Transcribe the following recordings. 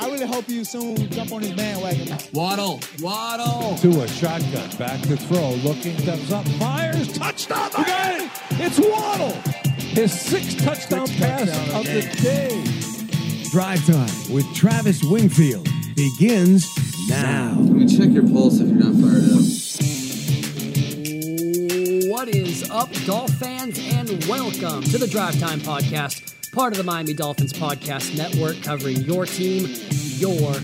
I really hope you soon jump on his bandwagon. Waddle, Waddle. To a shotgun, back to throw, looking, steps up, fires, touchdown! You got it! It's Waddle! His sixth touchdown Sixth pass touchdown of of the the day. Drive Time with Travis Wingfield begins now. Let me check your pulse if you're not fired up. What is up, Dolph fans, and welcome to the Drive Time Podcast, part of the Miami Dolphins Podcast Network, covering your team, your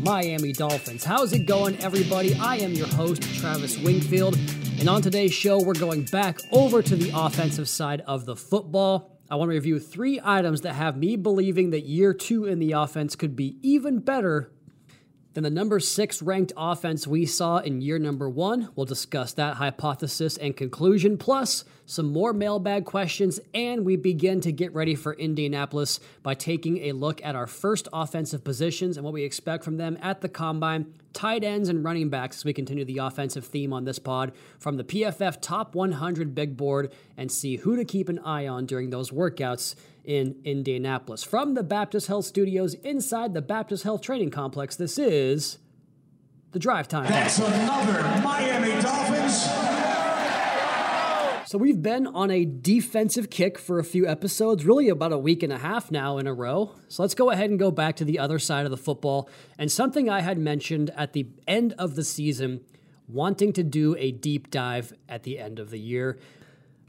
Miami Dolphins. How's it going, everybody? I am your host, Travis Wingfield, and on today's show, we're going back over to the offensive side of the football. I want to review three items that have me believing that year two in the offense could be even better than the number six ranked offense we saw in year number one. We'll discuss that hypothesis and conclusion, plus some more mailbag questions, and we begin to get ready for Indianapolis by taking a look at our first offensive positions and what we expect from them at the combine, tight ends and running backs as we continue the offensive theme on this pod from the PFF Top 100 Big Board and see who to keep an eye on during those workouts in Indianapolis. From the Baptist Health Studios inside the Baptist Health Training Complex, this is the Drive Time. That's another Miami Dolphins. So we've been on a defensive kick for a few episodes, really about a week and a half now in a row. So let's go ahead and go back to the other side of the football. And something I had mentioned at the end of the season, wanting to do a deep dive at the end of the year.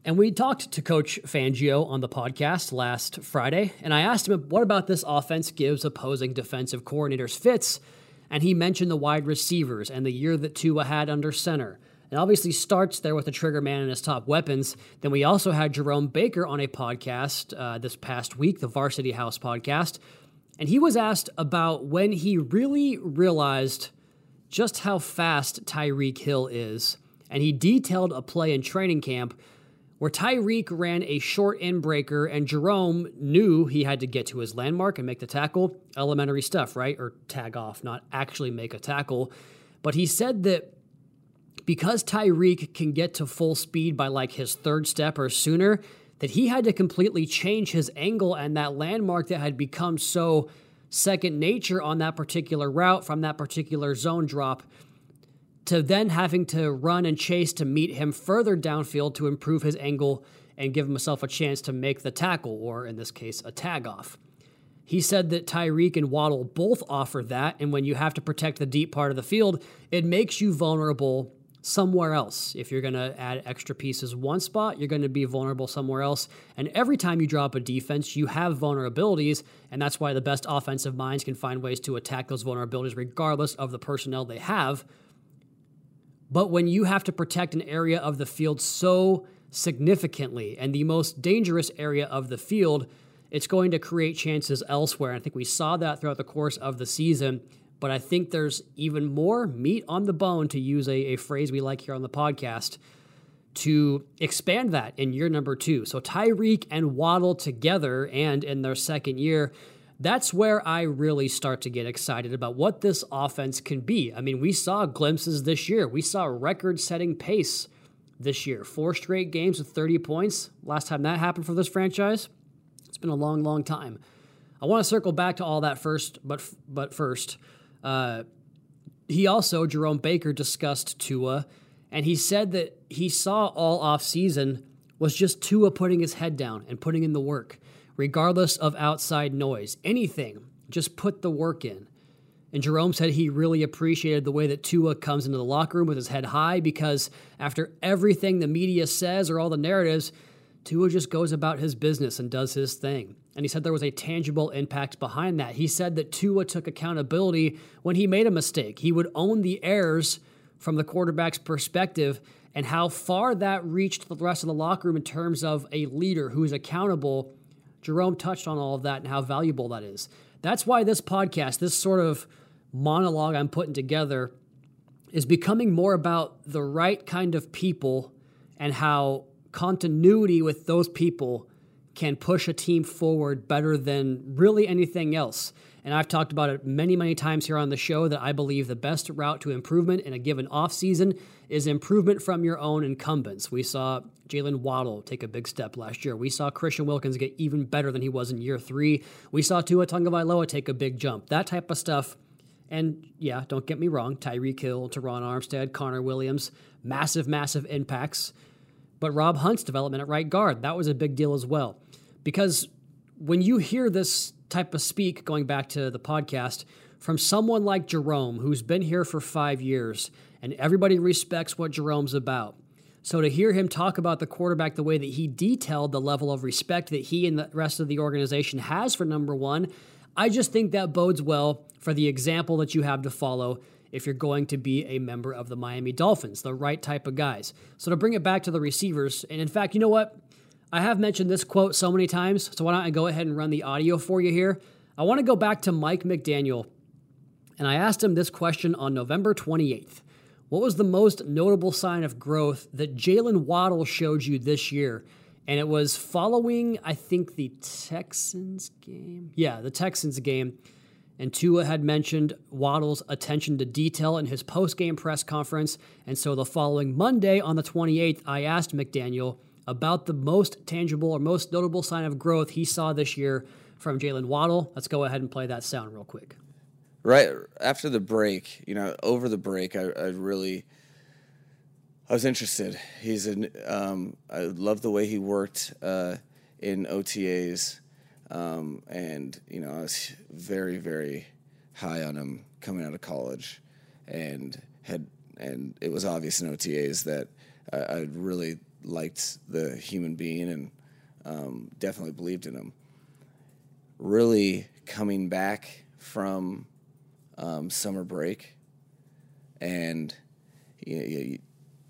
And we talked to Coach Fangio on the podcast last Friday, and I asked him, what about this offense gives opposing defensive coordinators fits? And he mentioned the wide receivers and the year that Tua had under center. And obviously starts there with the trigger man and his top weapons. Then we also had Jerome Baker on a podcast uh, this past week, the Varsity House podcast. And he was asked about when he really realized just how fast Tyreek Hill is. And he detailed a play in training camp where Tyreek ran a short end breaker and Jerome knew he had to get to his landmark and make the tackle. Elementary stuff, right? Or tag off, not actually make a tackle. But he said that because Tyreek can get to full speed by like his third step or sooner, that he had to completely change his angle and that landmark that had become so second nature on that particular route from that particular zone drop to then having to run and chase to meet him further downfield to improve his angle and give himself a chance to make the tackle, or in this case, a tag off. He said that Tyreek and Waddle both offer that, and when you have to protect the deep part of the field, it makes you vulnerable somewhere else. If you're going to add extra pieces one spot, you're going to be vulnerable somewhere else. And every time you drop a defense, you have vulnerabilities, and that's why the best offensive minds can find ways to attack those vulnerabilities regardless of the personnel they have. But when you have to protect an area of the field so significantly and the most dangerous area of the field, it's going to create chances elsewhere. And I think we saw that throughout the course of the season. But I think there's even more meat on the bone, to use a, a phrase we like here on the podcast, to expand that in year number two. So Tyreek and Waddle together and in their second year, that's where I really start to get excited about what this offense can be. I mean, we saw glimpses this year. We saw record setting pace this year. Four straight games with 30 points. Last time that happened for this franchise, it's been a long, long time. I want to circle back to all that first, but but first, uh, he also Jerome Baker discussed Tua, and he said that he saw all off season was just Tua putting his head down and putting in the work regardless of outside noise. Anything, just put the work in. And Jerome said he really appreciated the way that Tua comes into the locker room with his head high because after everything the media says or all the narratives, Tua just goes about his business and does his thing. And he said there was a tangible impact behind that. He said that Tua took accountability when he made a mistake. He would own the errors from the quarterback's perspective and how far that reached the rest of the locker room in terms of a leader who is accountable Jerome touched on all of that and how valuable that is. That's why this podcast, this sort of monologue I'm putting together, is becoming more about the right kind of people and how continuity with those people can push a team forward better than really anything else. And I've talked about it many, many times here on the show that I believe the best route to improvement in a given offseason is improvement from your own incumbents. We saw Jalen Waddle take a big step last year. We saw Christian Wilkins get even better than he was in year three. We saw Tua Tagovailoa take a big jump. That type of stuff. And yeah, don't get me wrong, Tyreek Hill, Terron Armstead, Connor Williams, massive, massive impacts. But Rob Hunt's development at right guard, that was a big deal as well. Because when you hear this type of speak, going back to the podcast, from someone like Jerome, who's been here for five years, and everybody respects what Jerome's about. So to hear him talk about the quarterback the way that he detailed the level of respect that he and the rest of the organization has for number one, I just think that bodes well for the example that you have to follow if you're going to be a member of the Miami Dolphins, the right type of guys. So to bring it back to the receivers, and in fact, you know what? I have mentioned this quote so many times, so why don't I go ahead and run the audio for you here? I want to go back to Mike McDaniel, and I asked him this question on November 28th. What was the most notable sign of growth that Jalen Waddle showed you this year? And it was following, I think, the Texans game. Yeah, the Texans game. And Tua had mentioned Waddle's attention to detail in his post game press conference. And so the following Monday on the 28th, I asked McDaniel about the most tangible or most notable sign of growth he saw this year from Jalen Waddle. Let's go ahead and play that sound real quick. Right after the break, you know, over the break, I, I really, I was interested. He's an, um, I love the way he worked uh, in OTAs, um, and you know, I was very, very high on him coming out of college, and had, and it was obvious in OTAs that I, I really liked the human being and um, definitely believed in him. Really coming back from um, summer break, and you, you,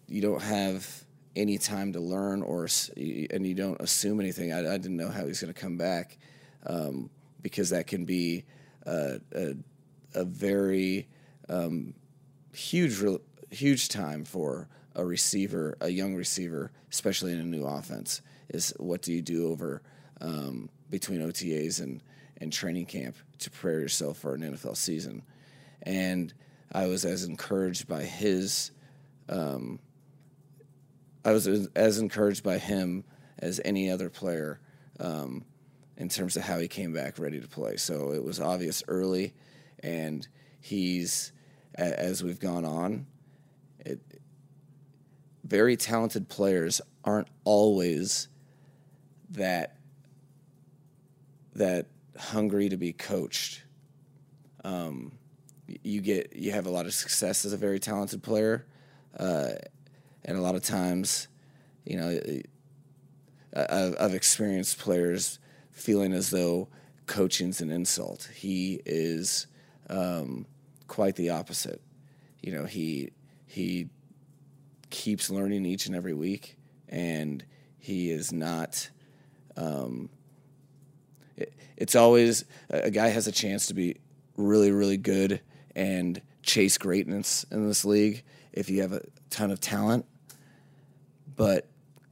you, don't have any time to learn, or and you don't assume anything. I, I didn't know how he's going to come back um, because that can be a, a, a very um, huge, huge time for a receiver, a young receiver, especially in a new offense, is what do you do over um, between OTAs and, and training camp to prepare yourself for an NFL season. And I was as encouraged by his, um, I was as encouraged by him as any other player um, in terms of how he came back ready to play. So it was obvious early, and he's as we've gone on, very talented players aren't always that that hungry to be coached. Um, you get you have a lot of success as a very talented player, uh, and a lot of times, you know, I've, I've experienced players feeling as though coaching's an insult. He is um, quite the opposite. You know, he he keeps learning each and every week, and he is not. Um, it, it's always a guy has a chance to be really, really good and chase greatness in this league if you have a ton of talent, but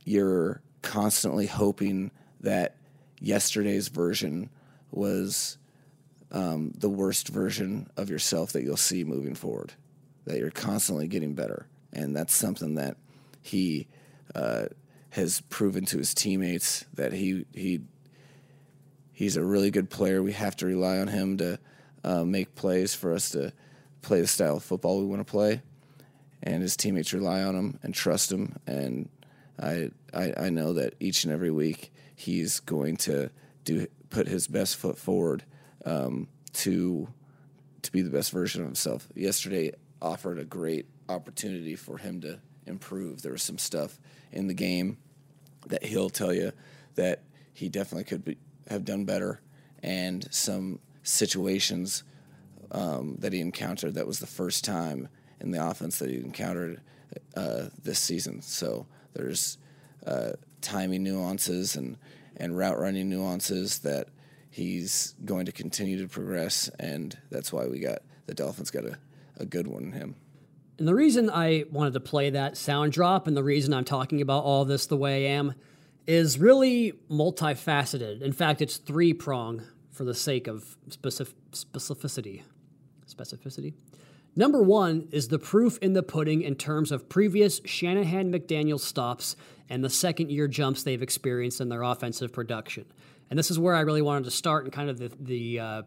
you're constantly hoping that yesterday's version was um, the worst version of yourself that you'll see moving forward. That you're constantly getting better and that's something that he uh, has proven to his teammates that he he he's a really good player. We have to rely on him to uh, make plays for us to play the style of football we want to play, and his teammates rely on him and trust him. And I, I I know that each and every week he's going to do put his best foot forward um, to to be the best version of himself. Yesterday offered a great opportunity for him to improve. There was some stuff in the game that he'll tell you that he definitely could be, have done better, and some situations um, that he encountered that was the first time in the offense that he encountered uh, this season. So there's uh, timing nuances and, and route running nuances that he's going to continue to progress, and that's why we got the Dolphins got a, a good one in him. And the reason I wanted to play that sound drop and the reason I'm talking about all this the way I am is really multifaceted. In fact, it's three prong for the sake of specific, specificity. Specificity. Number one is the proof in the pudding in terms of previous Shanahan McDaniel stops and the second year jumps they've experienced in their offensive production. And this is where I really wanted to start and kind of the, the uh,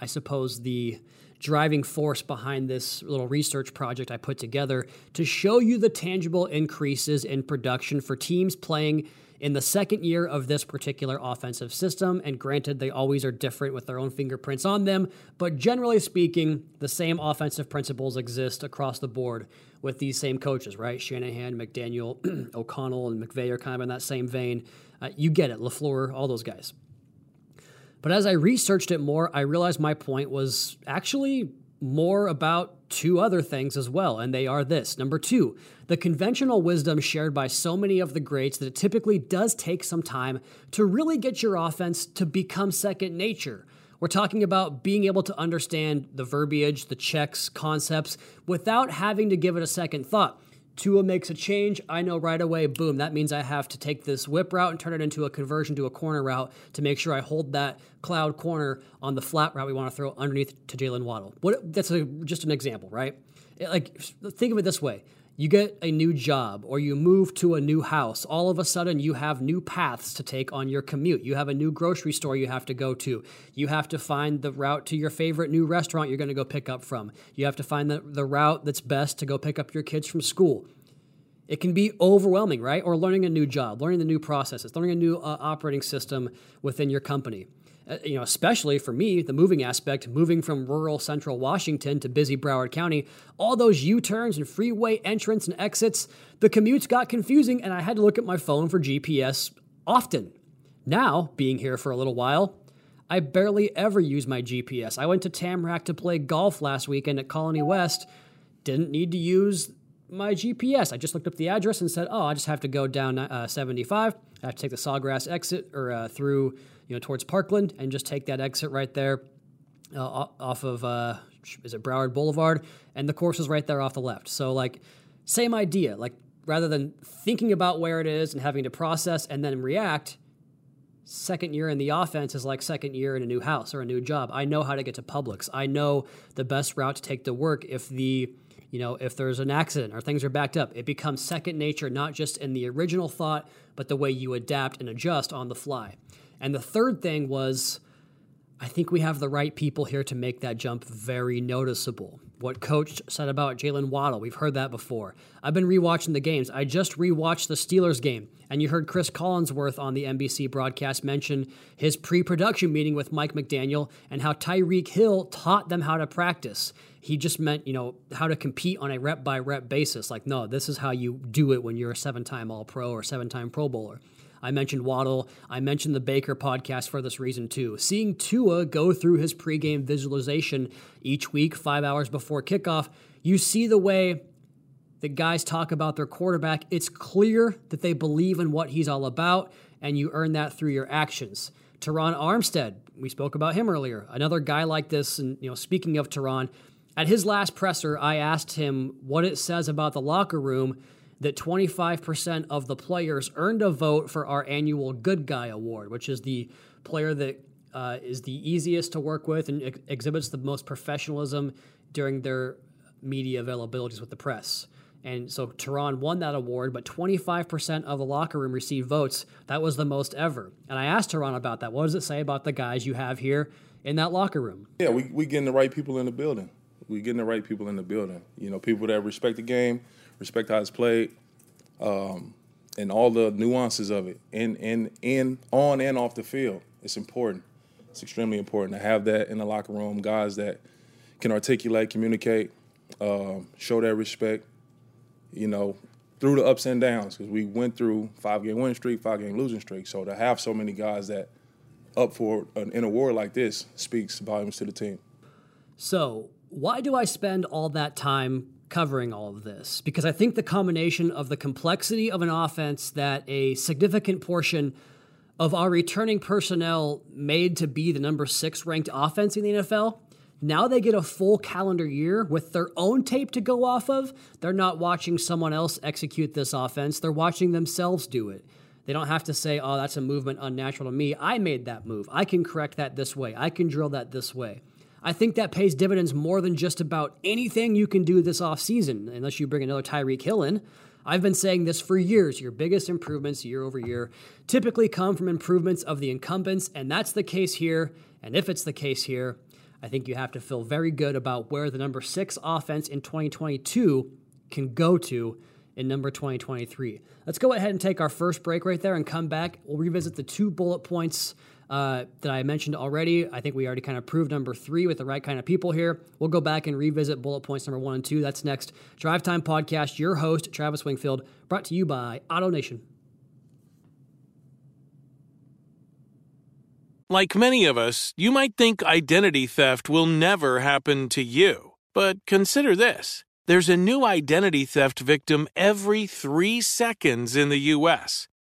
I suppose, the driving force behind this little research project I put together to show you the tangible increases in production for teams playing in the second year of this particular offensive system. And granted, they always are different with their own fingerprints on them, but generally speaking, the same offensive principles exist across the board with these same coaches, right? Shanahan, McDaniel, O'Connell, and McVay are kind of in that same vein. Uh, you get it, LaFleur, all those guys. But as I researched it more, I realized my point was actually more about two other things as well, and they are this. Number two, the conventional wisdom shared by so many of the greats that it typically does take some time to really get your offense to become second nature. We're talking about being able to understand the verbiage, the checks, concepts without having to give it a second thought. Tua makes a change, I know right away, boom, that means I have to take this whip route and turn it into a conversion to a corner route to make sure I hold that cloud corner on the flat route we want to throw underneath to Jalen Waddle. What that's a, just an example, right? It, like think of it this way. You get a new job or you move to a new house. All of a sudden, you have new paths to take on your commute. You have a new grocery store you have to go to. You have to find the route to your favorite new restaurant you're going to go pick up from. You have to find the, the route that's best to go pick up your kids from school. It can be overwhelming, right? Or learning a new job, learning the new processes, learning a new uh, operating system within your company. Uh, you know, especially for me, the moving aspect, moving from rural central Washington to busy Broward County, all those U turns and freeway entrance and exits, the commutes got confusing and I had to look at my phone for GPS often. Now, being here for a little while, I barely ever use my GPS. I went to Tamarac to play golf last weekend at Colony West, didn't need to use my GPS. I just looked up the address and said, oh, I just have to go down uh, 75. I have to take the Sawgrass exit or uh, through you know, towards Parkland and just take that exit right there uh, off of, uh, is it Broward Boulevard? And the course is right there off the left. So, like, same idea. Like, rather than thinking about where it is and having to process and then react, second year in the offense is like second year in a new house or a new job. I know how to get to Publix. I know the best route to take to work if the you know if there's an accident or things are backed up it becomes second nature not just in the original thought but the way you adapt and adjust on the fly and the third thing was, I think we have the right people here to make that jump very noticeable. What coach said about Jalen Waddle, we've heard that before. I've been rewatching the games. I just rewatched the Steelers game, and you heard Chris Collinsworth on the NBC broadcast mention his pre production meeting with Mike McDaniel and how Tyreek Hill taught them how to practice. He just meant, you know, how to compete on a rep by rep basis. Like, no, this is how you do it when you're a seven time All Pro or seven time Pro Bowler. I mentioned Waddle. I mentioned the Baker podcast for this reason too. Seeing Tua go through his pregame visualization each week, five hours before kickoff, you see the way the guys talk about their quarterback. It's clear that they believe in what he's all about, and you earn that through your actions. Terron Armstead, we spoke about him earlier. Another guy like this, and you know, speaking of Terron, at his last presser, I asked him what it says about the locker room that 25% of the players earned a vote for our annual Good Guy Award, which is the player that uh, is the easiest to work with and ex- exhibits the most professionalism during their media availabilities with the press. And so Terron won that award, but 25% of the locker room received votes. That was the most ever. And I asked Terron about that. What does it say about the guys you have here in that locker room? Yeah, we we getting the right people in the building. We getting the right people in the building. You know, people that respect the game, respect how it's played, um, and all the nuances of it, in in in on and off the field. It's important. It's extremely important to have that in the locker room. Guys that can articulate, communicate, um, show that respect. You know, through the ups and downs, because we went through five game winning streak, five game losing streak. So to have so many guys that up for an, in a war like this speaks volumes to the team. So why do I spend all that time covering all of this because I think the combination of the complexity of an offense that a significant portion of our returning personnel made to be the number six ranked offense in the NFL Now they get a full calendar year with their own tape to go off of. They're not watching someone else execute this offense, they're watching themselves do it. They don't have to say, oh, that's a movement unnatural to me. I made that move. I can correct that this way. I can drill that this way. I think that pays dividends more than just about anything you can do this offseason, unless you bring another Tyreek Hill in. I've been saying this for years. Your biggest improvements year over year typically come from improvements of the incumbents, and that's the case here. And if it's the case here, I think you have to feel very good about where the number six offense in 2022 can go to in number 2023. Let's go ahead and take our first break right there and come back. We'll revisit the two bullet points uh, that I mentioned already. I think we already kind of proved number three with the right kind of people here. We'll go back and revisit bullet points number one and two. That's next. Drive Time Podcast, your host, Travis Wingfield, brought to you by Auto Nation. Like many of us, you might think identity theft will never happen to you. But consider this there's a new identity theft victim every three seconds in the U.S.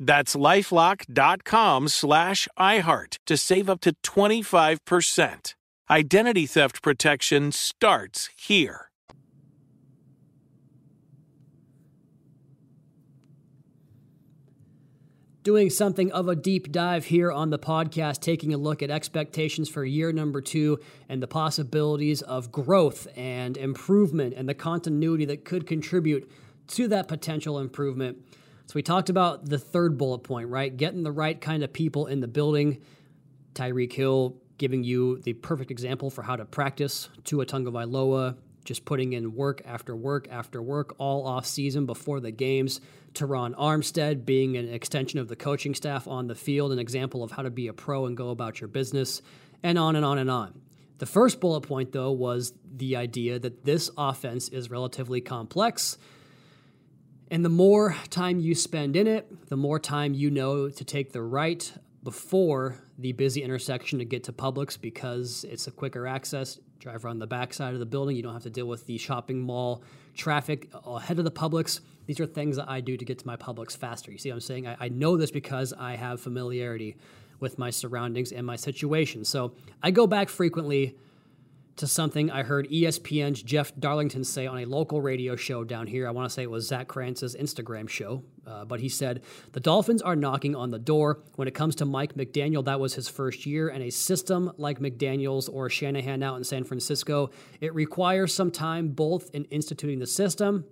That's lifelock.com slash iHeart to save up to 25%. Identity theft protection starts here. doing something of a deep dive here on the podcast, taking a look at expectations for year number two and the possibilities of growth and improvement and the continuity that could contribute to that potential improvement. So, we talked about the third bullet point, right? Getting the right kind of people in the building. Tyreek Hill giving you the perfect example for how to practice Tua Tagovailoa, just putting in work after work after work all off season before the games. Terron Armstead being an extension of the coaching staff on the field, an example of how to be a pro and go about your business, and on and on and on. The first bullet point, though, was the idea that this offense is relatively complex. And the more time you spend in it, the more time you know to take the right before the busy intersection to get to Publix because it's a quicker access. Drive around the back side of the building. You don't have to deal with the shopping mall traffic ahead of the Publix. These are things that I do to get to my Publix faster. You see what I'm saying? I, I know this because I have familiarity with my surroundings and my situation. So I go back frequently to something I heard ESPN's Jeff Darlington say on a local radio show down here. I want to say it was Zach Krantz's Instagram show, uh, but he said the Dolphins are knocking on the door. When it comes to Mike McDaniel, that was his first year, and a system like McDaniel's or Shanahan out in San Francisco, it requires some time both in instituting the system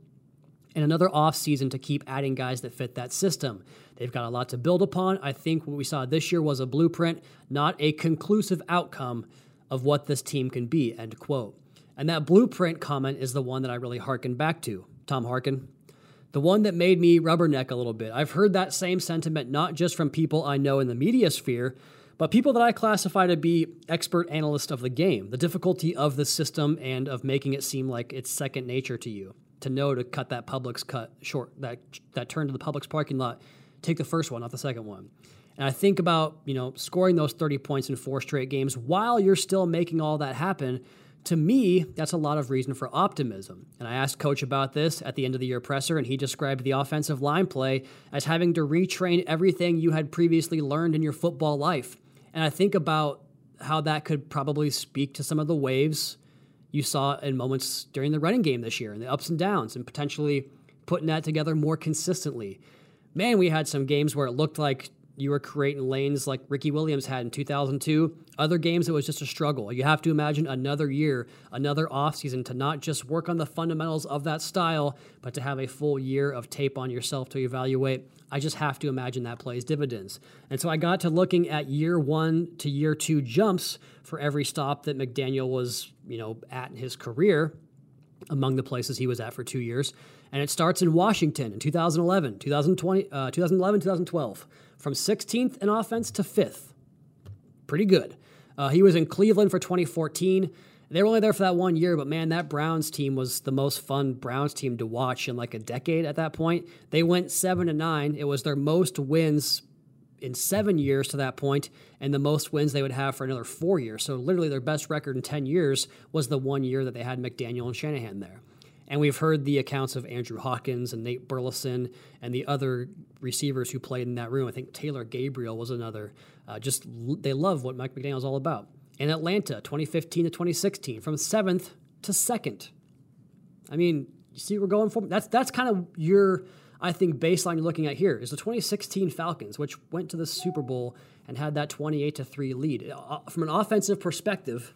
and another offseason to keep adding guys that fit that system. They've got a lot to build upon. I think what we saw this year was a blueprint, not a conclusive outcome of what this team can be, end quote. And that blueprint comment is the one that I really harken back to. Tom Harkin, the one that made me rubberneck a little bit. I've heard that same sentiment not just from people I know in the media sphere, but people that I classify to be expert analysts of the game, the difficulty of the system and of making it seem like it's second nature to you to know to cut that Publix cut short, that that turn to the Publix parking lot, take the first one, not the second one. And I think about, you know, scoring those 30 points in four straight games while you're still making all that happen. To me, that's a lot of reason for optimism. And I asked coach about this at the end of the year presser, and he described the offensive line play as having to retrain everything you had previously learned in your football life. And I think about how that could probably speak to some of the waves you saw in moments during the running game this year and the ups and downs and potentially putting that together more consistently. Man, we had some games where it looked like you were creating lanes like Ricky Williams had in 2002. Other games, it was just a struggle. You have to imagine another year, another offseason to not just work on the fundamentals of that style, but to have a full year of tape on yourself to evaluate. I just have to imagine that plays dividends. And so I got to looking at year one to year two jumps for every stop that McDaniel was, you know, at in his career among the places he was at for two years. And it starts in Washington in 2011, 2020, uh, 2011, 2012, from 16th in offense to 5th. Pretty good. Uh, he was in Cleveland for 2014. They were only there for that one year, but man, that Browns team was the most fun Browns team to watch in like a decade at that point. They went seven to nine. It was their most wins in seven years to that point, and the most wins they would have for another four years. So literally their best record in 10 years was the one year that they had McDaniel and Shanahan there. And we've heard the accounts of Andrew Hawkins and Nate Burleson and the other receivers who played in that room. I think Taylor Gabriel was another. Uh, just they love what Mike McDaniel is all about. In Atlanta, 2015 to 2016, from seventh to second. I mean, you see, we're going for that's that's kind of your I think baseline you're looking at here is the 2016 Falcons, which went to the Super Bowl and had that 28 to three lead. Uh, from an offensive perspective,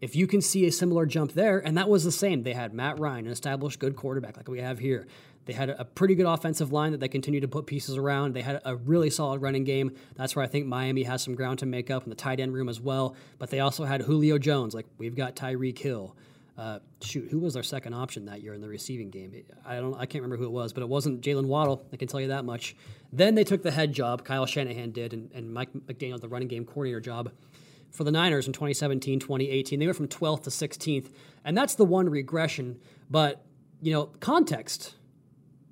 if you can see a similar jump there, and that was the same, they had Matt Ryan, an established good quarterback like we have here. They had a pretty good offensive line that they continue to put pieces around. They had a really solid running game. That's where I think Miami has some ground to make up in the tight end room as well. But they also had Julio Jones. Like we've got Tyreek Hill. Uh, shoot, who was their second option that year in the receiving game? I don't, I can't remember who it was, but it wasn't Jalen Waddle. I can tell you that much. Then they took the head job. Kyle Shanahan did, and, and Mike McDaniel the running game coordinator job for the Niners in 2017, 2018. They went from 12th to 16th, and that's the one regression. But you know, context.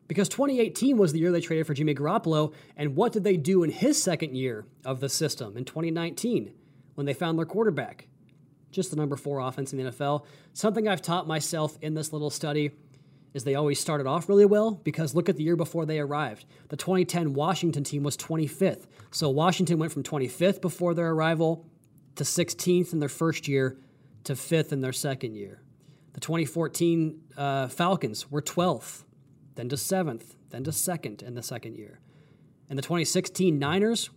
Because 2018 was the year they traded for Jimmy Garoppolo, and what did they do in his second year of the system in 2019 when they found their quarterback? just the number four offense in the NFL. Something I've taught myself in this little study is they always started off really well because look at the year before they arrived. The 2010 Washington team was 25th. So Washington went from 25th before their arrival to 16th in their first year to 5th in their second year. The 2014 uh, Falcons were 12th, then to 7th, then to 2nd in the second year. And the 2016 Niners,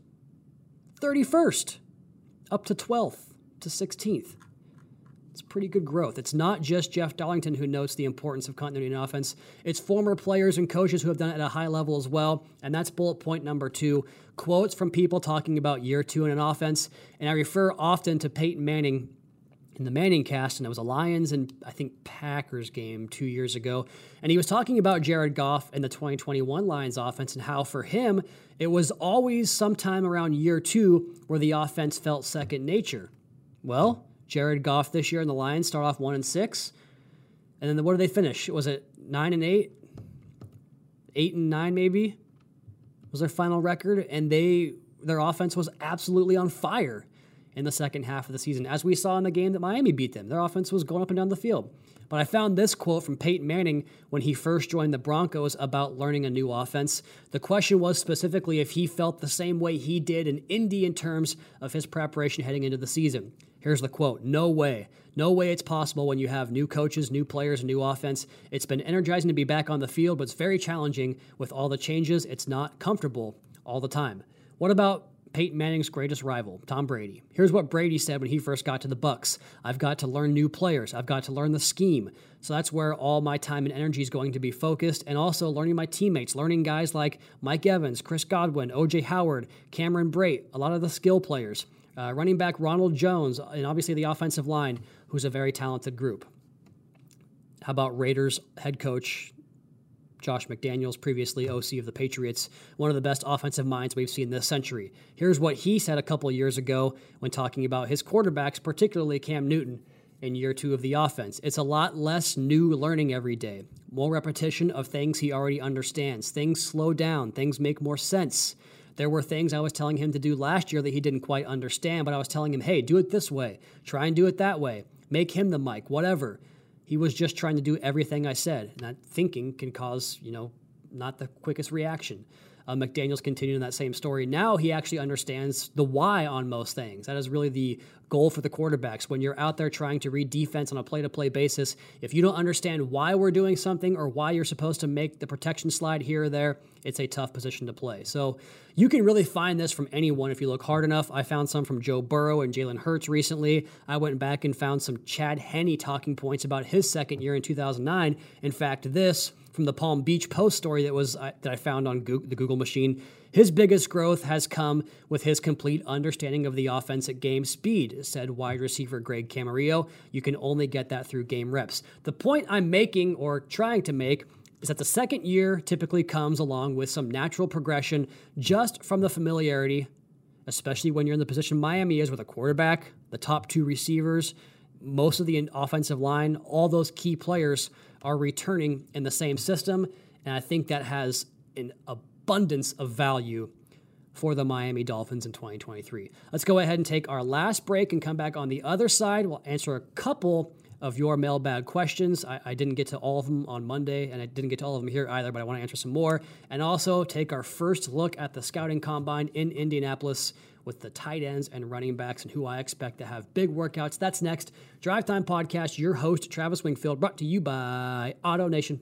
31st, up to 12th to 16th. It's pretty good growth. It's not just Jeff Darlington who notes the importance of continuity in offense. It's former players and coaches who have done it at a high level as well. And that's bullet point number two quotes from people talking about year two in an offense. And I refer often to Peyton Manning in the Manning cast, and it was a Lions and I think Packers game two years ago. And he was talking about Jared Goff and the 2021 Lions offense and how for him, it was always sometime around year two where the offense felt second nature. Well, Jared Goff this year and the Lions start off one and six, and then what did they finish? Was it nine and eight, eight and nine maybe? Was their final record, and they their offense was absolutely on fire in the second half of the season, as we saw in the game that Miami beat them. Their offense was going up and down the field. But I found this quote from Peyton Manning when he first joined the Broncos about learning a new offense. The question was specifically if he felt the same way he did in Indy in terms of his preparation heading into the season. Here's the quote No way. No way it's possible when you have new coaches, new players, new offense. It's been energizing to be back on the field, but it's very challenging with all the changes. It's not comfortable all the time. What about Peyton Manning's greatest rival, Tom Brady. Here's what Brady said when he first got to the Bucs. I've got to learn new players. I've got to learn the scheme. So that's where all my time and energy is going to be focused and also learning my teammates, learning guys like Mike Evans, Chris Godwin, OJ Howard, Cameron Brate, a lot of the skill players. Uh, running back Ronald Jones, and obviously the offensive line, who's a very talented group. How about Raiders head coach Josh McDaniels, previously OC of the Patriots, one of the best offensive minds we've seen this century. Here's what he said a couple years ago when talking about his quarterbacks, particularly Cam Newton, in year two of the offense. It's a lot less new learning every day, more repetition of things he already understands. Things slow down, things make more sense. There were things I was telling him to do last year that he didn't quite understand, but I was telling him, hey, do it this way, try and do it that way, make him the mic, whatever. He was just trying to do everything I said. And that thinking can cause, you know, not the quickest reaction. Uh, McDaniels continuing that same story. Now he actually understands the why on most things. That is really the goal for the quarterbacks. When you're out there trying to read defense on a play to play basis, if you don't understand why we're doing something or why you're supposed to make the protection slide here or there, it's a tough position to play. So you can really find this from anyone if you look hard enough. I found some from Joe Burrow and Jalen Hurts recently. I went back and found some Chad Henne talking points about his second year in 2009. In fact, this from the Palm Beach Post story that was uh, that I found on Google, the Google machine. His biggest growth has come with his complete understanding of the offense at game speed, said wide receiver Greg Camarillo. You can only get that through game reps. The point I'm making or trying to make is that the second year typically comes along with some natural progression just from the familiarity, especially when you're in the position Miami is with a quarterback, the top two receivers, most of the offensive line, all those key players are returning in the same system. And I think that has an abundance of value for the Miami Dolphins in 2023. Let's go ahead and take our last break and come back on the other side. We'll answer a couple of your mailbag questions. I, I, didn't get to all of them on Monday, and I didn't get to all of them here either, but I want to answer some more. And also take our first look at the scouting combine in Indianapolis with the tight ends and running backs and who I expect to have big workouts. That's next. Drive Time Podcast, your host, Travis Wingfield, brought to you by Auto Nation.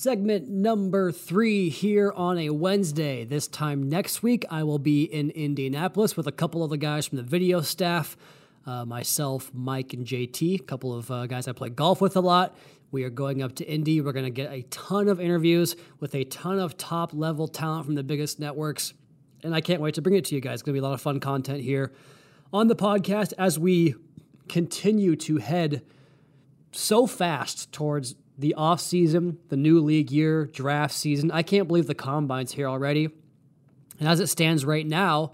Segment number three here on a Wednesday. This time next week, I will be in Indianapolis with a couple of the guys from the video staff. Uh, myself, Mike, and JT, a couple of uh, guys I play golf with a lot. We are going up to Indy. We're going to get a ton of interviews with a ton of top level talent from the biggest networks. And I can't wait to bring it to you guys. It's going to be a lot of fun content here on the podcast as we continue to head so fast towards the off season, the new league year, draft season. I can't believe the combine's here already. And as it stands right now,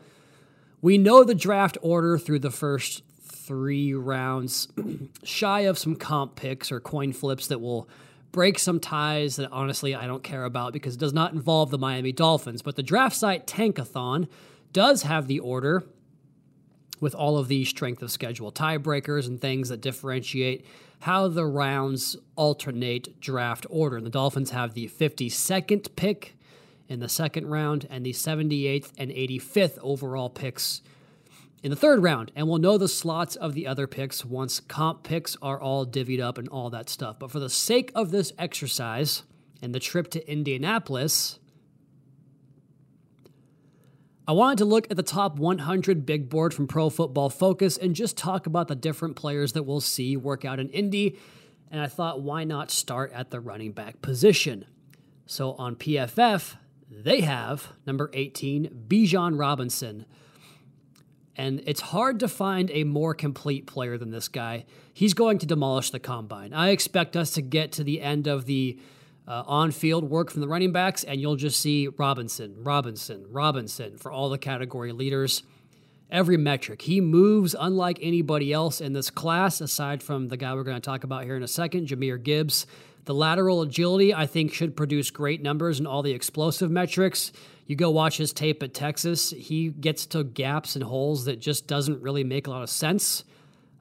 we know the draft order through the first three rounds, shy of some comp picks or coin flips that will break some ties that honestly I don't care about because it does not involve the Miami Dolphins. But the draft site Tankathon does have the order with all of these strength of schedule tiebreakers and things that differentiate how the rounds alternate draft order. The Dolphins have the 52nd pick in the second round and the 78th and 85th overall picks in the third round. And we'll know the slots of the other picks once comp picks are all divvied up and all that stuff. But for the sake of this exercise and the trip to Indianapolis, I wanted to look at the top 100 big board from Pro Football Focus and just talk about the different players that we'll see work out in Indy. And I thought, why not start at the running back position? So on PFF, they have number 18, Bijan Robinson. And it's hard to find a more complete player than this guy. He's going to demolish the combine. I expect us to get to the end of the uh, on field work from the running backs, and you'll just see Robinson, Robinson, Robinson for all the category leaders. Every metric. He moves unlike anybody else in this class, aside from the guy we're going to talk about here in a second, Jahmyr Gibbs. The lateral agility, I think, should produce great numbers in all the explosive metrics. You go watch his tape at Texas, he gets to gaps and holes that just doesn't really make a lot of sense.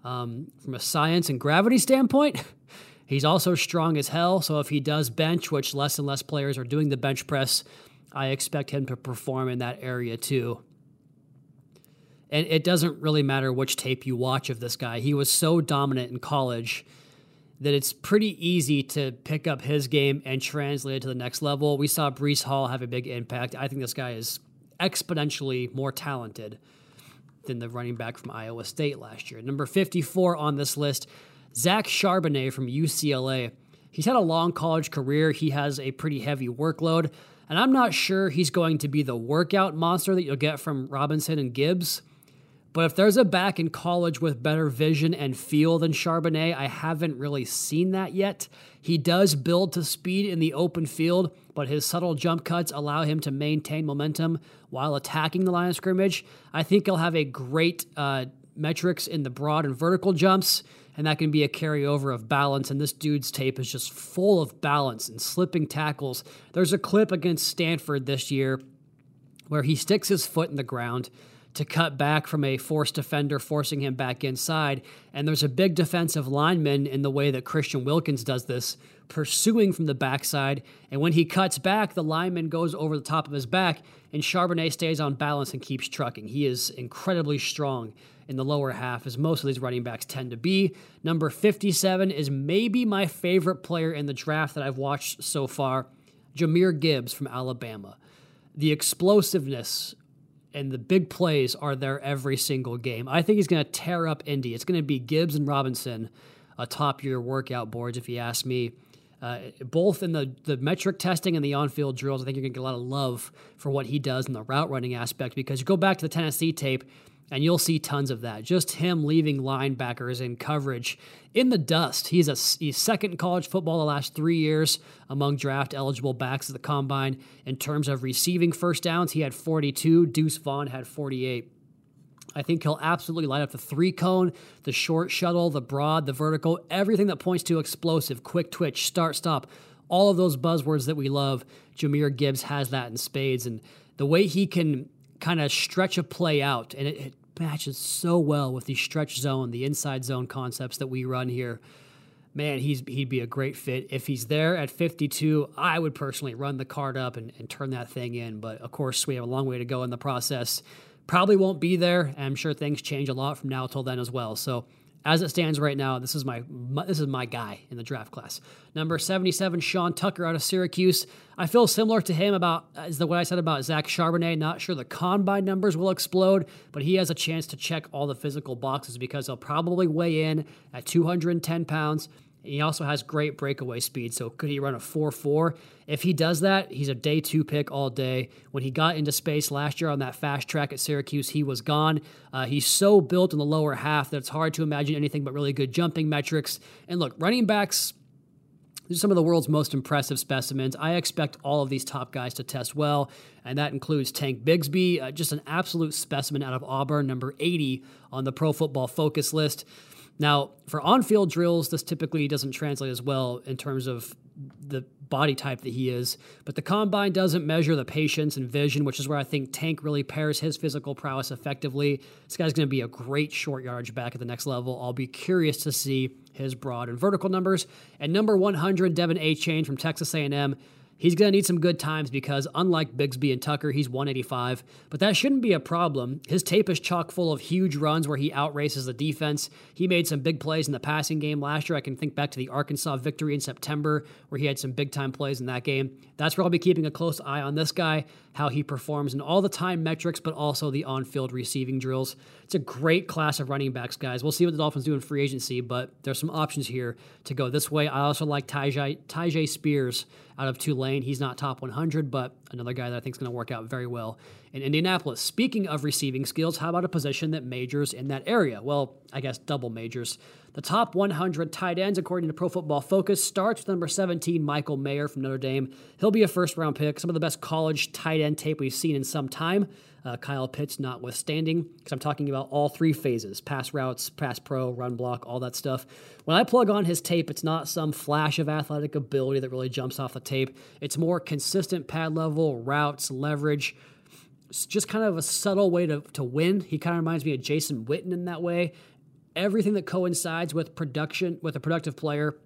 Um, from a science and gravity standpoint, He's also strong as hell, so if he does bench, which less and less players are doing the bench press, I expect him to perform in that area too. And it doesn't really matter which tape you watch of this guy. He was so dominant in college that it's pretty easy to pick up his game and translate it to the next level. We saw Breece Hall have a big impact. I think this guy is exponentially more talented than the running back from Iowa State last year. Number 54 on this list, Zach Charbonnet from UCLA. He's had a long college career. He has a pretty heavy workload, and I'm not sure he's going to be the workout monster that you'll get from Robinson and Gibbs, But if there's a back in college with better vision and feel than Charbonnet, I haven't really seen that yet. He does build to speed in the open field, but his subtle jump cuts allow him to maintain momentum while attacking the line of scrimmage. I think he'll have a great uh, metrics in the broad and vertical jumps, and that can be a carryover of balance. And this dude's tape is just full of balance and slipping tackles. There's a clip against Stanford this year where he sticks his foot in the ground to cut back from a forced defender, forcing him back inside. And there's a big defensive lineman in the way that Christian Wilkins does this, pursuing from the backside. And when he cuts back, the lineman goes over the top of his back, and Charbonnet stays on balance and keeps trucking. He is incredibly strong in the lower half, as most of these running backs tend to be. Number 57 is maybe my favorite player in the draft that I've watched so far, Jahmyr Gibbs from Alabama. The explosiveness and the big plays are there every single game. I think he's going to tear up Indy. It's going to be Gibbs and Robinson atop your workout boards, if you ask me. Uh, both in the, the metric testing and the on field drills, I think you're going to get a lot of love for what he does in the route running aspect because you go back to the Tennessee tape and you'll see tons of that. Just him leaving linebackers in coverage in the dust. He's a he's second in college football the last three years among draft eligible backs at the combine. In terms of receiving first downs, he had 42. Deuce Vaughn had 48. I think he'll absolutely light up the three cone, the short shuttle, the broad, the vertical, everything that points to explosive, quick twitch, start, stop, all of those buzzwords that we love. Jahmyr Gibbs has that in spades. And the way he can kind of stretch a play out, and it matches so well with the stretch zone, the inside zone concepts that we run here. Man, he's he'd be a great fit. If he's there at 52, I would personally run the card up and, and turn that thing in. But of course, we have a long way to go in the process. Probably won't be there. I'm sure things change a lot from now till then as well. So as it stands right now, this is my, my, this is my guy in the draft class. Number 77, Sean Tucker out of Syracuse. I feel similar to him about is the way I said about Zach Charbonnet. Not sure the combine numbers will explode, but he has a chance to check all the physical boxes because he'll probably weigh in at 210 pounds. He also has great breakaway speed. So could he run a 4 4? If he does that, he's a day two pick all day. When he got into space last year on that fast track at Syracuse, he was gone. Uh, he's so built in the lower half that it's hard to imagine anything but really good jumping metrics. And look, running backs. These are some of the world's most impressive specimens. I expect all of these top guys to test well, and that includes Tank Bigsby, uh, just an absolute specimen out of Auburn, number 80 on the Pro Football Focus list. Now, for on field drills, this typically doesn't translate as well in terms of the body type that he is, but the combine doesn't measure the patience and vision, which is where I think Tank really pairs his physical prowess effectively. This guy's going to be a great short yardage back at the next level. I'll be curious to see his broad and vertical numbers. And number 100, De'Von Achane from Texas A&M. He's going to need some good times because, unlike Bigsby and Tucker, he's 185. But that shouldn't be a problem. His tape is chock full of huge runs where he outraces the defense. He made some big plays in the passing game last year. I can think back to the Arkansas victory in September where he had some big time plays in that game. That's where I'll be keeping a close eye on this guy, how he performs in all the time metrics, but also the on field receiving drills. It's a great class of running backs, guys. We'll see what the Dolphins do in free agency, but there's some options here to go this way. I also like Tyjae, Tyjae Spears out of Tulane. He's not top 100, but another guy that I think is going to work out very well in Indianapolis. Speaking of receiving skills, how about a position that majors in that area? Well, I guess double majors. The top 100 tight ends, according to Pro Football Focus, starts with number 17, Michael Mayer from Notre Dame. He'll be a first round pick, some of the best college tight end tape we've seen in some time. Uh, Kyle Pitts notwithstanding, because I'm talking about all three phases pass routes, pass pro, run block, all that stuff. When I plug on his tape, it's not some flash of athletic ability that really jumps off the tape. It's more consistent pad level, routes, leverage. It's just kind of a subtle way to, to win. He kind of reminds me of Jason Witten in that way. Everything that coincides with production, with a productive player,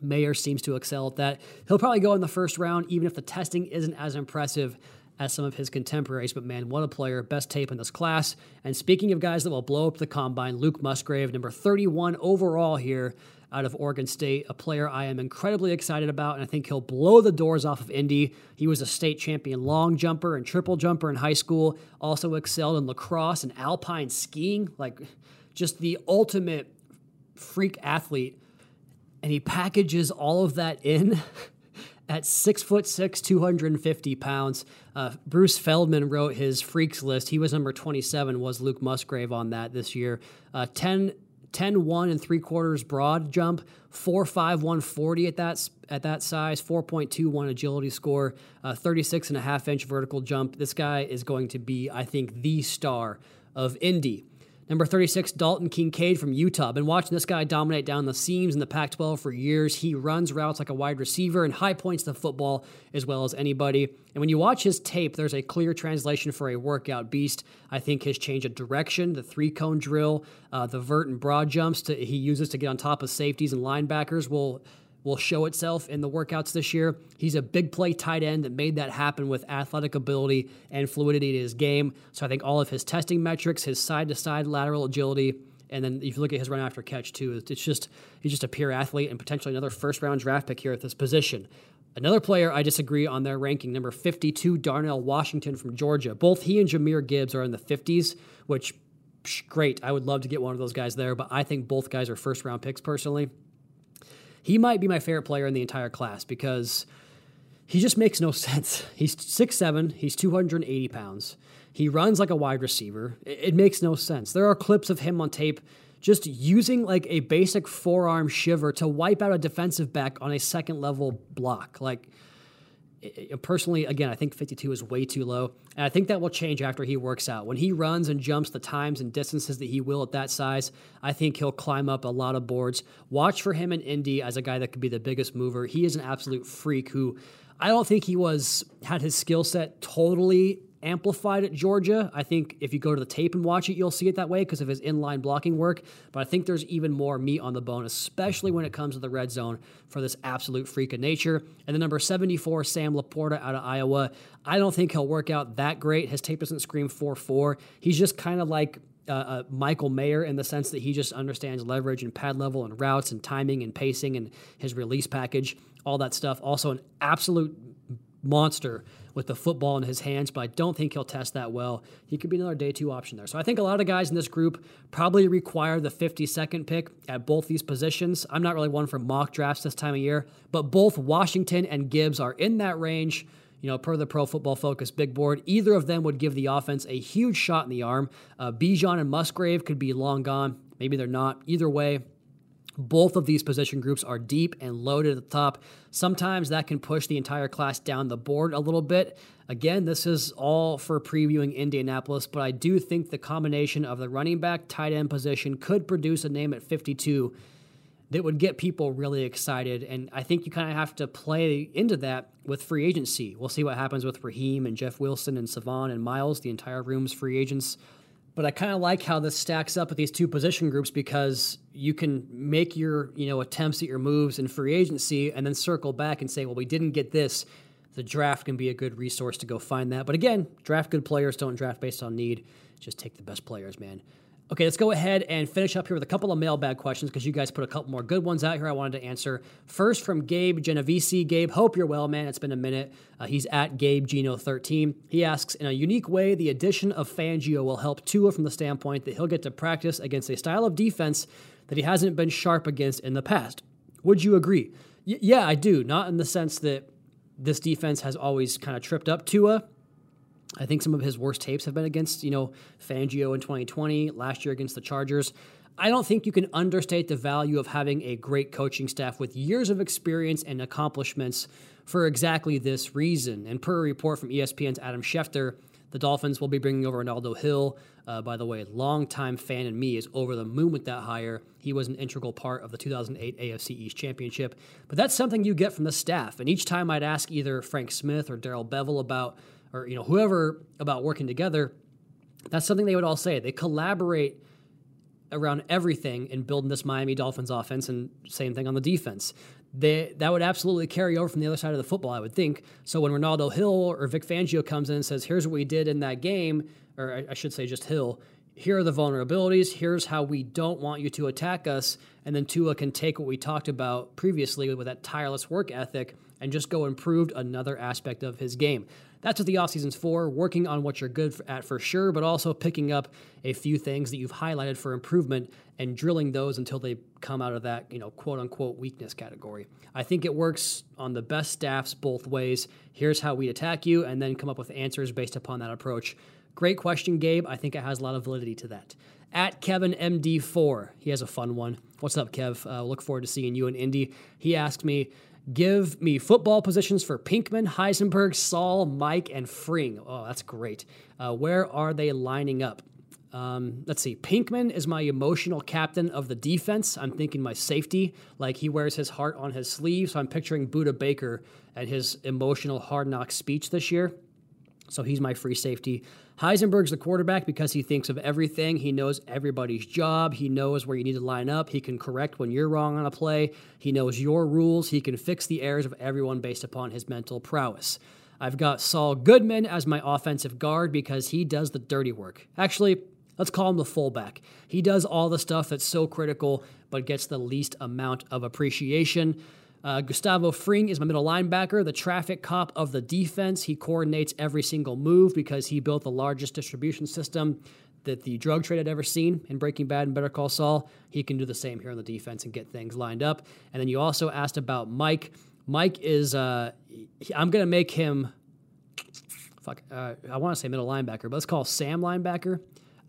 Mayer seems to excel at that. He'll probably go in the first round, even if the testing isn't as impressive as some of his contemporaries. But man, what a player. Best tape in this class. And speaking of guys that will blow up the combine, Luke Musgrave, number 31 overall here out of Oregon State, a player I am incredibly excited about, and I think he'll blow the doors off of Indy. He was a state champion long jumper and triple jumper in high school, also excelled in lacrosse and alpine skiing, like just the ultimate freak athlete. And he packages all of that in at six foot six, 250 pounds. Uh, Bruce Feldman wrote his freaks list. He was number 27, was Luke Musgrave on that this year. Uh, 10, 10 1 and three quarters broad jump, 4 5 140 at that, at that size, 4.21 agility score, uh, 36 and a half inch vertical jump. This guy is going to be, I think, the star of Indy. Number 36, Dalton Kincaid from Utah. Been watching this guy dominate down the seams in the Pac 12 for years. He runs routes like a wide receiver and high points the football as well as anybody. And when you watch his tape, there's a clear translation for a workout beast. I think his change of direction, the three cone drill, uh, the vert and broad jumps to, he uses to get on top of safeties and linebackers will will show itself in the workouts this year. He's a big play tight end that made that happen with athletic ability and fluidity to his game. So I think all of his testing metrics, his side to side lateral agility, and then if you look at his run after catch too, it's just he's just a pure athlete and potentially another first round draft pick here at this position. Another player I disagree on their ranking, number 52, Darnell Washington from Georgia. Both he and Jahmyr Gibbs are in the 50s, which great. I would love to get one of those guys there, but I think both guys are first round picks personally. He might be my favorite player in the entire class because he just makes no sense. He's 6'7, he's 280 pounds. He runs like a wide receiver. It, it, makes no sense. There are clips of him on tape just using like a basic forearm shiver to wipe out a defensive back on a second level block. Like, personally, again, I think 52 is way too low. And I think that will change after he works out. When he runs and jumps the times and distances that he will at that size, I think he'll climb up a lot of boards. Watch for him in Indy as a guy that could be the biggest mover. He is an absolute freak who I don't think he was had his skill set totally amplified at Georgia. I think if you go to the tape and watch it, you'll see it that way because of his inline blocking work. But I think there's even more meat on the bone, especially when it comes to the red zone for this absolute freak of nature. And the number 74, Sam LaPorta out of Iowa. I don't think he'll work out that great. His tape doesn't scream 4 4. He's just kind of like uh, uh, Michael Mayer in the sense that he just understands leverage and pad level and routes and timing and pacing and his release package, all that stuff. Also, an absolute monster with the football in his hands, but I don't think he'll test that well. He could be another day two option there. So I think a lot of guys in this group probably require the 52nd pick at both these positions. I'm not really one for mock drafts this time of year, but both Washington and Gibbs are in that range. You know, per the Pro Football Focus big board, either of them would give the offense a huge shot in the arm. Uh, Bijan and Musgrave could be long gone. Maybe they're not. Either way, both of these position groups are deep and loaded at the top. Sometimes that can push the entire class down the board a little bit. Again, this is all for previewing Indianapolis, but I do think the combination of the running back tight end position could produce a name at 52 that would get people really excited. And I think you kind of have to play into that with free agency. We'll see what happens with Raheem and Jeff Wilson and Salvon and Myles. The entire room's free agents. But I kind of like how this stacks up with these two position groups because you can make your you know attempts at your moves in free agency and then circle back and say, well, we didn't get this. The draft can be a good resource to go find that. But again, draft good players, don't draft based on need. Just take the best players, man. Okay, let's go ahead and finish up here with a couple of mailbag questions because you guys put a couple more good ones out here I wanted to answer. First from Gabe Genovese. Gabe, hope you're well, man. It's been a minute. Uh, he's at Gabe Geno13. He asks, in a unique way, the addition of Fangio will help Tua from the standpoint that he'll get to practice against a style of defense that he hasn't been sharp against in the past. Would you agree? Y- yeah, I do. Not in the sense that this defense has always kind of tripped up Tua I think some of his worst tapes have been against, you know, Fangio in 2020, last year against the Chargers. I don't think you can understate the value of having a great coaching staff with years of experience and accomplishments for exactly this reason. And per a report from ESPN's Adam Schefter, the Dolphins will be bringing over Renaldo Hill. Uh, by the way, longtime fan and me is over the moon with that hire. He was an integral part of the 2008 AFC East Championship. But that's something you get from the staff. And each time I'd ask either Frank Smith or Darrell Bevell about or you know whoever about working together, that's something they would all say. They collaborate around everything in building this Miami Dolphins offense, and same thing on the defense. They, that would absolutely carry over from the other side of the football, I would think. So when Renaldo Hill or Vic Fangio comes in and says, "Here's what we did in that game," or I, I should say just Hill, here are the vulnerabilities. Here's how we don't want you to attack us. And then Tua can take what we talked about previously with that tireless work ethic and just go improved another aspect of his game. That's what the offseason's for, working on what you're good at for sure, but also picking up a few things that you've highlighted for improvement and drilling those until they come out of that, you know, quote unquote weakness category. I think it works on the best staffs both ways. Here's how we attack you, and then come up with answers based upon that approach. Great question, Gabe. I think it has a lot of validity to that. At Kevin MD4, he has a fun one. What's up, Kev? Uh, look forward to seeing you in Indy. He asked me, Give me football positions for Pinkman, Heisenberg, Saul, Mike, and Fring. Oh, that's great. Uh, where are they lining up? Um, let's see. Pinkman is my emotional captain of the defense. I'm thinking my safety, like he wears his heart on his sleeve. So I'm picturing Budda Baker and his emotional hard knock speech this year. So he's my free safety. Heisenberg's the quarterback because he thinks of everything. He knows everybody's job. He knows where you need to line up. He can correct when you're wrong on a play. He knows your rules. He can fix the errors of everyone based upon his mental prowess. I've got Saul Goodman as my offensive guard because he does the dirty work. Actually, let's call him the fullback. He does all the stuff that's so critical but gets the least amount of appreciation. Uh, Gustavo Fring is my middle linebacker, the traffic cop of the defense. He coordinates every single move because he built the largest distribution system that the drug trade had ever seen in Breaking Bad and Better Call Saul. He can do the same here on the defense and get things lined up. And then you also asked about Mike. Mike is, uh, I'm going to make him, fuck, uh, I want to say middle linebacker, but let's call Sam linebacker.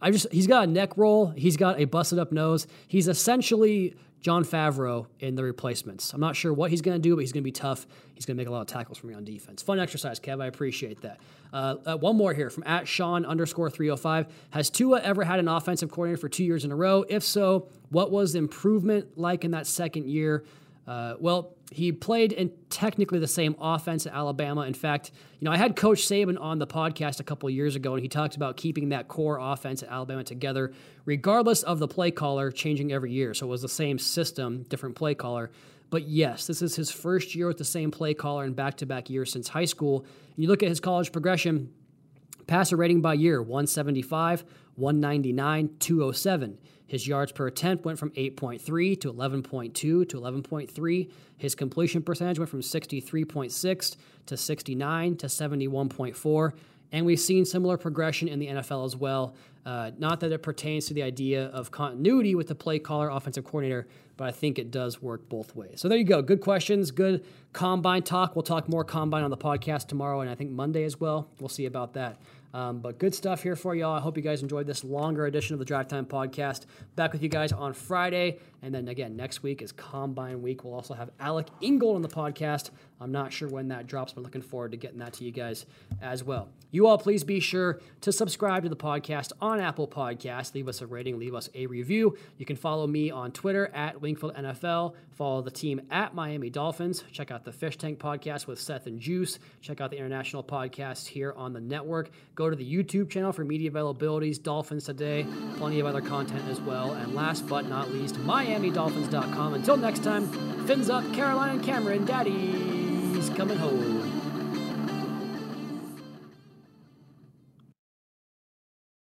I just, he's got a neck roll. He's got a busted up nose. He's essentially Jon Favreau in the replacements. I'm not sure what he's going to do, but he's going to be tough. He's going to make a lot of tackles for me on defense. Fun exercise, Kev. I appreciate that. Uh, uh, one more here from at Sean underscore 305. Has Tua ever had an offensive coordinator for two years in a row? If so, what was the improvement like in that second year? Uh, well, he played in technically the same offense at Alabama. In fact, you know, I had Coach Saban on the podcast a couple years ago, and he talked about keeping that core offense at Alabama together, regardless of the play caller changing every year. So it was the same system, different play caller. But yes, this is his first year with the same play caller in back to back years since high school. And you look at his college progression, passer rating by year 175, 199, 207. His yards per attempt went from 8.3 to 11.2 to 11.3. His completion percentage went from 63.6 to 69 to 71.4. And we've seen similar progression in the NFL as well. Uh, not that it pertains to the idea of continuity with the play caller, offensive coordinator, but I think it does work both ways. So there you go. Good questions, good combine talk. We'll talk more combine on the podcast tomorrow and I think Monday as well. We'll see about that. Um, but good stuff here for y'all. I hope you guys enjoyed this longer edition of the Drive Time Podcast. Back with you guys on Friday. And then again, next week is Combine Week. We'll also have Alec Ingold on the podcast. I'm not sure when that drops, but looking forward to getting that to you guys as well. You all, please be sure to subscribe to the podcast on Apple Podcasts. Leave us a rating, leave us a review. You can follow me on Twitter at Wingfield NFL. Follow the team at Miami Dolphins. Check out the Fish Tank podcast with Seth and Juice. Check out the international podcast here on the network. Go to the YouTube channel for media availabilities, Dolphins Today, plenty of other content as well. And last but not least, MiamiDolphins.com. Until next time, fins up, Caroline Cameron, Daddy's coming home.